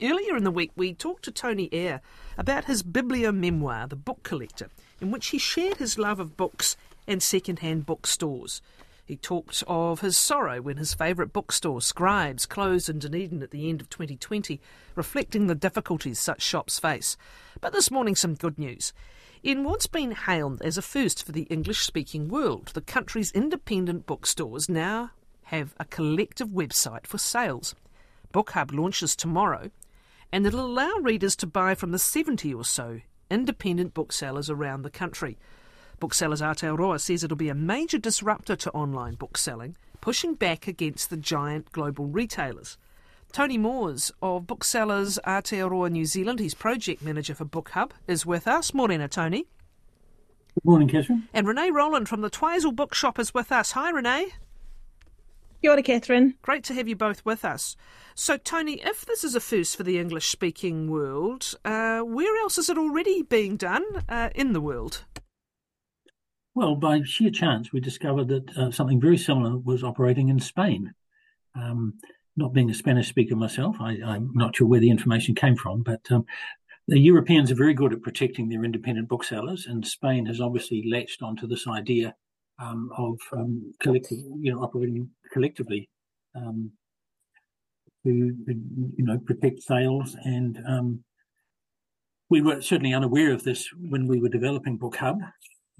Earlier in the week, we talked to Tony Eyre about his bibliomemoir, The Book Collector, in which he shared his love of books and second-hand bookstores. He talked of his sorrow when his favourite bookstore, Scribes, closed in Dunedin at the end of 2020, reflecting the difficulties such shops face. But this morning, some good news. In what's been hailed as a first for the English speaking world, the country's independent bookstores now have a collective website for sales. BookHub launches tomorrow and it'll allow readers to buy from the 70 or so independent booksellers around the country. Booksellers Aotearoa says it'll be a major disruptor to online bookselling, pushing back against the giant global retailers. Tony Moores of Booksellers Aotearoa New Zealand, he's project manager for BookHub, is with us. Morena, Tony. Good morning, Kathryn. And Renee Rowland from the Twizel Bookshop is with us. Hi, Renee. Kia ora, Kathryn. Great to have you both with us. So, Tony, if this is a first for the English speaking world, uh, where else is it already being done uh, in the world? Well, by sheer chance, we discovered that uh, something very similar was operating in Spain. Um, not being a Spanish speaker myself, I, am not sure where the information came from, but um, the Europeans are very good at protecting their independent booksellers, and Spain has obviously latched onto this idea um, of um, collective, you know, operating collectively um, to, you know, protect sales. And um, we were certainly unaware of this when we were developing BookHub.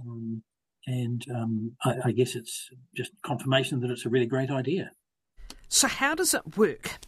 Um, and um, I, I guess it's just confirmation that it's a really great idea. So, how does it work?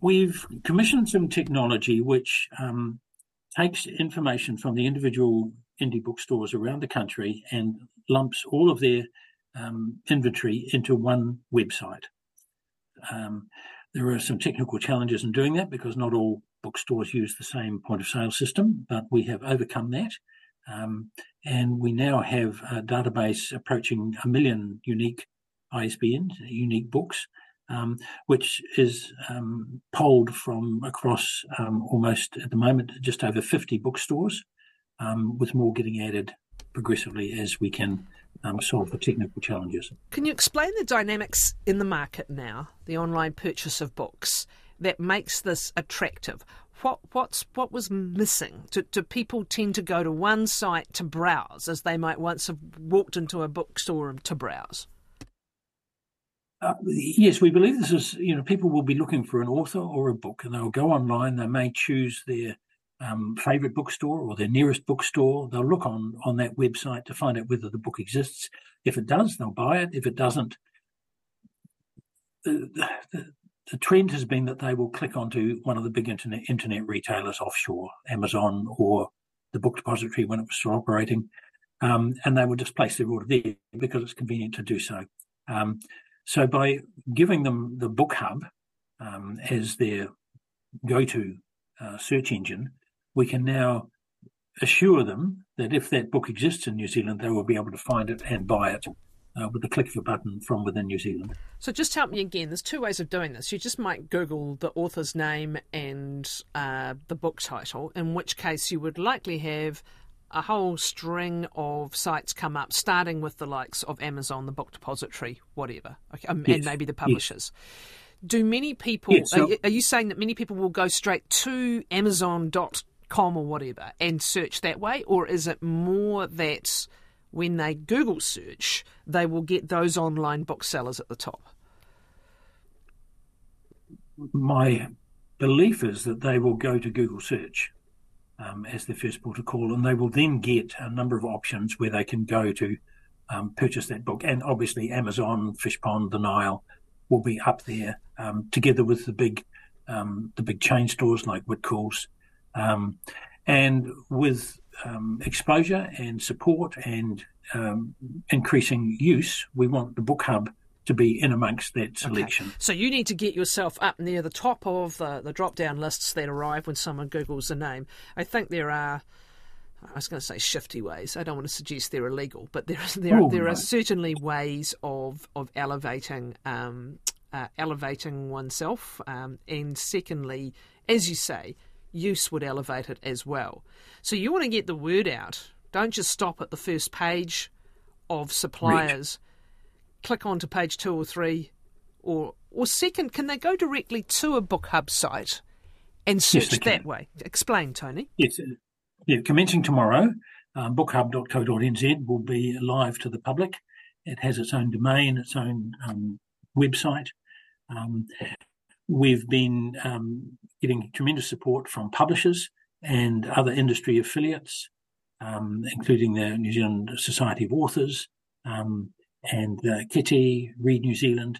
We've commissioned some technology which um, takes information from the individual indie bookstores around the country and lumps all of their um, inventory into one website. Um, there are some technical challenges in doing that because not all bookstores use the same point of sale system, but we have overcome that. Um, and we now have a database approaching a million unique ISBNs, unique books, um, which is um, polled from across um, almost at the moment just over 50 bookstores um, with more getting added progressively as we can um, solve the technical challenges. Can you explain the dynamics in the market now, the online purchase of books, that makes this attractive? What what's what was missing? Do, do people tend to go to one site to browse, as they might once have walked into a bookstore to browse? Uh, yes, we believe this is, you know, people will be looking for an author or a book and they'll go online. They may choose their um, favorite bookstore or their nearest bookstore. They'll look on on that website to find out whether the book exists. If it does, they'll buy it. If it doesn't, the, the, the trend has been that they will click onto one of the big internet internet retailers offshore, Amazon or the Book Depository when it was still operating, um, and they will just place their order there because it's convenient to do so. Um, so by giving them the Book Hub um, as their go-to uh, search engine, we can now assure them that if that book exists in New Zealand, they will be able to find it and buy it uh, with the click of a button from within New Zealand. So, just help me again. There's two ways of doing this. You just might Google the author's name and uh, the book title, in which case you would likely have a whole string of sites come up, starting with the likes of Amazon, the Book Depository, whatever, okay, um, yes. and maybe the publishers. Yes. Do many people, yes, so, are, are you saying that many people will go straight to Amazon.com? Com or whatever and search that way? Or is it more that when they Google search, they will get those online booksellers at the top? My belief is that they will go to Google search um, as their first port of call, and they will then get a number of options where they can go to um, purchase that book. And obviously, Amazon, Fishpond, the Nile will be up there um, together with the big um, the big chain stores like Whitcoulls um, and with um, exposure and support and um, increasing use, we want the book hub to be in amongst that selection. Okay. So you need to get yourself up near the top of the, the drop down lists that arrive when someone Googles a name. I think there are. I was going to say shifty ways. I don't want to suggest they're illegal, but there there, oh, there right. are certainly ways of of elevating um, uh, elevating oneself, um, and secondly, as you say, use would elevate it as well. So you want to get the word out. Don't just stop at the first page of suppliers. Click on to page two or three or Or second, can they go directly to a book hub site and search yes, that way? Explain, Tony. Yes, uh, yeah, commencing tomorrow, um, bookhub.co.nz will be live to the public. It has its own domain, its own um, website. Um, we've been um, getting tremendous support from publishers and other industry affiliates, um, including the New Zealand Society of Authors um, and uh, Kitty, Read New Zealand.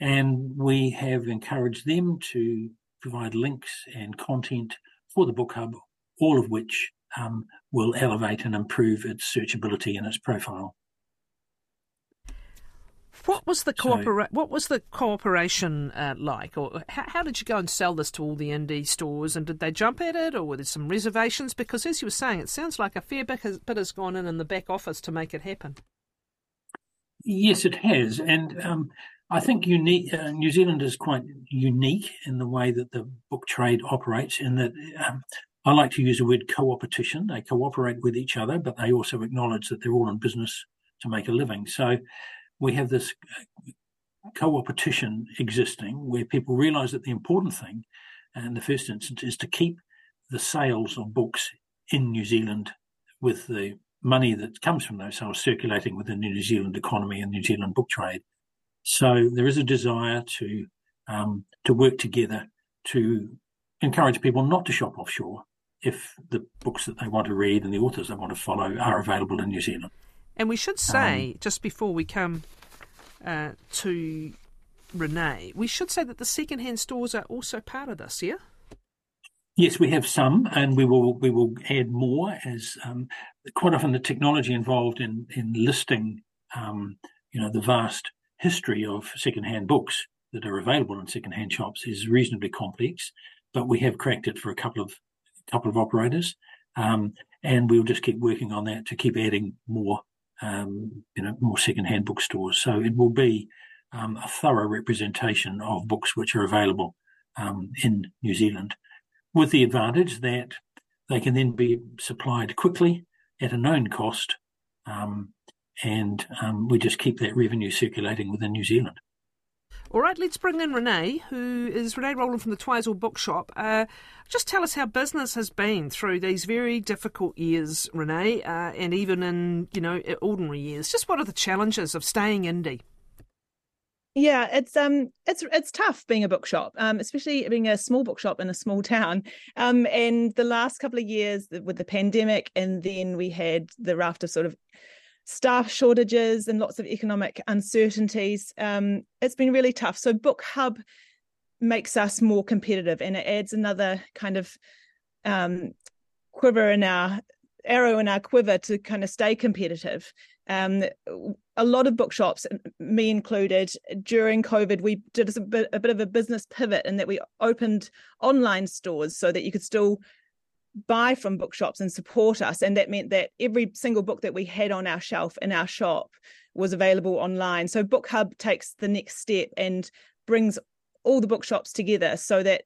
And we have encouraged them to provide links and content for the Book Hub, all of which um, will elevate and improve its searchability and its profile. What was the coopera- What was the cooperation uh, like, or how, how, did you go and sell this to all the indie stores? And did they jump at it, or were there some reservations? Because as you were saying, it sounds like a fair bit has, bit has gone in in the back office to make it happen. Yes, it has, and um, I think unique, uh, New Zealand is quite unique in the way that the book trade operates. In that, um, I like to use the word co-opetition. They cooperate with each other, but they also acknowledge that they're all in business to make a living. So we have this co-opetition existing where people realize that the important thing in the first instance is to keep the sales of books in New Zealand with the money that comes from those sales circulating within the New Zealand economy and New Zealand book trade. So there is a desire to um, to work together to encourage people not to shop offshore if the books that they want to read and the authors they want to follow are available in New Zealand. And we should say, um, just before we come uh, to Renee, we should say that the second-hand stores are also part of this, yeah? Yes, we have some, and we will we will add more as um, quite often the technology involved in in listing, um, you know, the vast history of second-hand books that are available in second-hand shops is reasonably complex, but we have cracked it for a couple of couple of operators, um, and we'll just keep working on that to keep adding more um, you know, more second-hand bookstores. So it will be um, a thorough representation of books which are available um, in New Zealand, with the advantage that they can then be supplied quickly at a known cost, um, and um, we just keep that revenue circulating within New Zealand. All right, let's bring in Renee, who is Renee Rowland from the Twizel Bookshop. Uh, just tell us how business has been through these very difficult years, Renee, uh, and even in you know ordinary years. Just what are the challenges of staying indie? Yeah, it's um, it's it's tough being a bookshop, um, especially being a small bookshop in a small town. Um, and the last couple of years with the pandemic, and then we had the raft of sort of staff shortages and lots of economic uncertainties. Um, it's been really tough. So Book Hub makes us more competitive and it adds another kind of um, quiver in our arrow in our quiver to kind of stay competitive. Um, a lot of bookshops, me included, during COVID, we did a bit, a bit of a business pivot in that we opened online stores so that you could still buy from bookshops and support us. And that meant that every single book that we had on our shelf in our shop was available online. So Book Hub takes the next step and brings all the bookshops together so that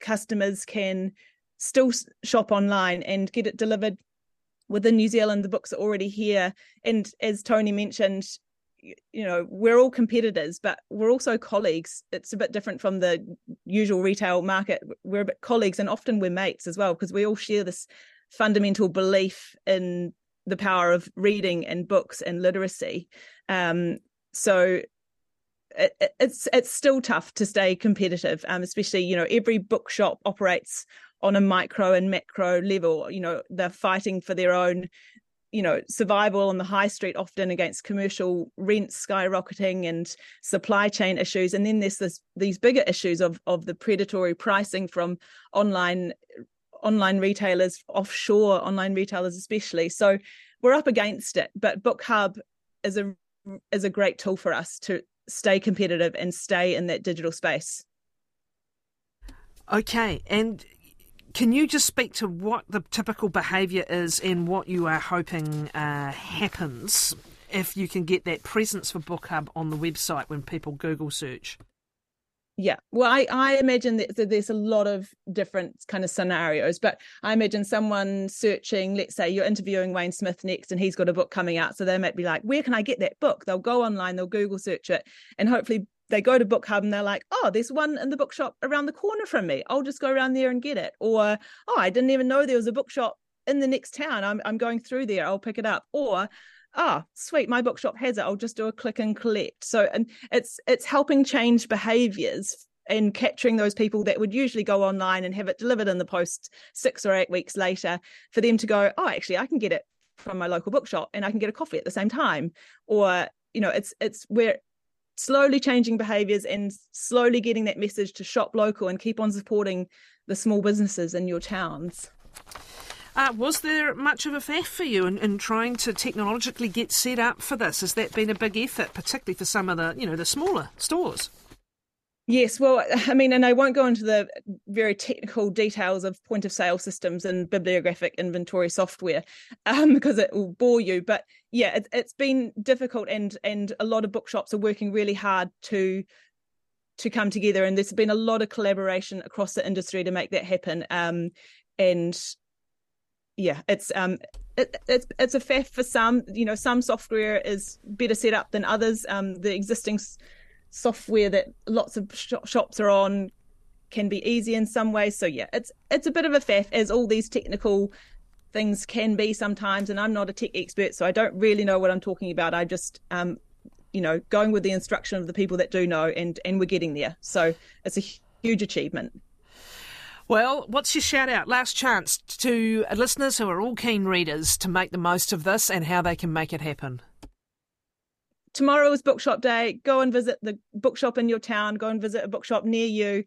customers can still shop online and get it delivered within New Zealand. The books are already here. And as Tony mentioned, you know we're all competitors but we're also colleagues. It's a bit different from the usual retail market. We're a bit colleagues and often we're mates as well because we all share this fundamental belief in the power of reading and books and literacy. Um, so it, it's it's still tough to stay competitive um, especially you know every bookshop operates on a micro and macro level you know they're fighting for their own you know survival on the high street often against commercial rents skyrocketing and supply chain issues. And then there's this these bigger issues of of the predatory pricing from online online retailers offshore online retailers especially. So we're up against it but book hub is a is a great tool for us to stay competitive and stay in that digital space. Okay and can you just speak to what the typical behaviour is and what you are hoping uh, happens if you can get that presence for Book Hub on the website when people Google search? Yeah, well, I, I imagine that there's a lot of different kind of scenarios, but I imagine someone searching, let's say you're interviewing Wayne Smith next and he's got a book coming out. So they might be like, where can I get that book? They'll go online, they'll Google search it, and hopefully they go to book hub and they're like oh there's one in the bookshop around the corner from me. I'll just go around there and get it. Or oh i didn't even know there was a bookshop in the next town. I'm, I'm going through there. I'll pick it up. Or ah oh, sweet my bookshop has it. I'll just do a click and collect. So and it's it's helping change behaviors and capturing those people that would usually go online and have it delivered in the post six or eight weeks later for them to go oh actually i can get it from my local bookshop and i can get a coffee at the same time. Or you know it's it's we're slowly changing behaviors and slowly getting that message to shop local and keep on supporting the small businesses in your towns uh, was there much of a faff for you in, in trying to technologically get set up for this? Has that been a big effort, particularly for some of the, you know, the smaller stores? Yes, well, I mean, and I won't go into the very technical details of point of sale systems and bibliographic inventory software um, because it will bore you. But yeah, it, it's been difficult, and and a lot of bookshops are working really hard to to come together, and there's been a lot of collaboration across the industry to make that happen. Um, and yeah, it's um, it, it's it's a faff for some. You know, some software is better set up than others. Um, the existing software that lots of sh- shops are on can be easy in some ways. So yeah, it's it's a bit of a faff as all these technical things can be sometimes. And I'm not a tech expert, so I don't really know what I'm talking about. I just um, you know, going with the instruction of the people that do know, and and we're getting there. So it's a huge achievement. Well, what's your shout out? Last chance to listeners who are all keen readers to make the most of this and how they can make it happen tomorrow is bookshop day. Go and visit the bookshop in your town. Go and visit a bookshop near you.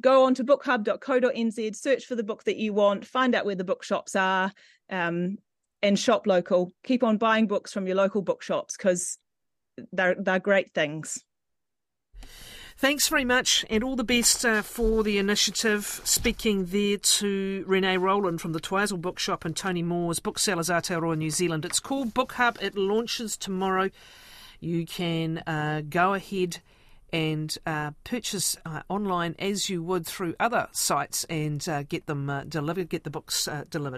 Go on to bookhub.co.nz, search for the book that you want, find out where the bookshops are, um, and shop local. Keep on buying books from your local bookshops because they're they're great things. Thanks very much, and all the best uh, for the initiative. Speaking there to Renee Rowland from the Twizel Bookshop and Tony Moores Booksellers Aotearoa New Zealand. It's called Book Hub. It launches tomorrow you can uh, go ahead and uh, purchase uh, online as you would through other sites and uh, get them uh, delivered, get the books uh, delivered.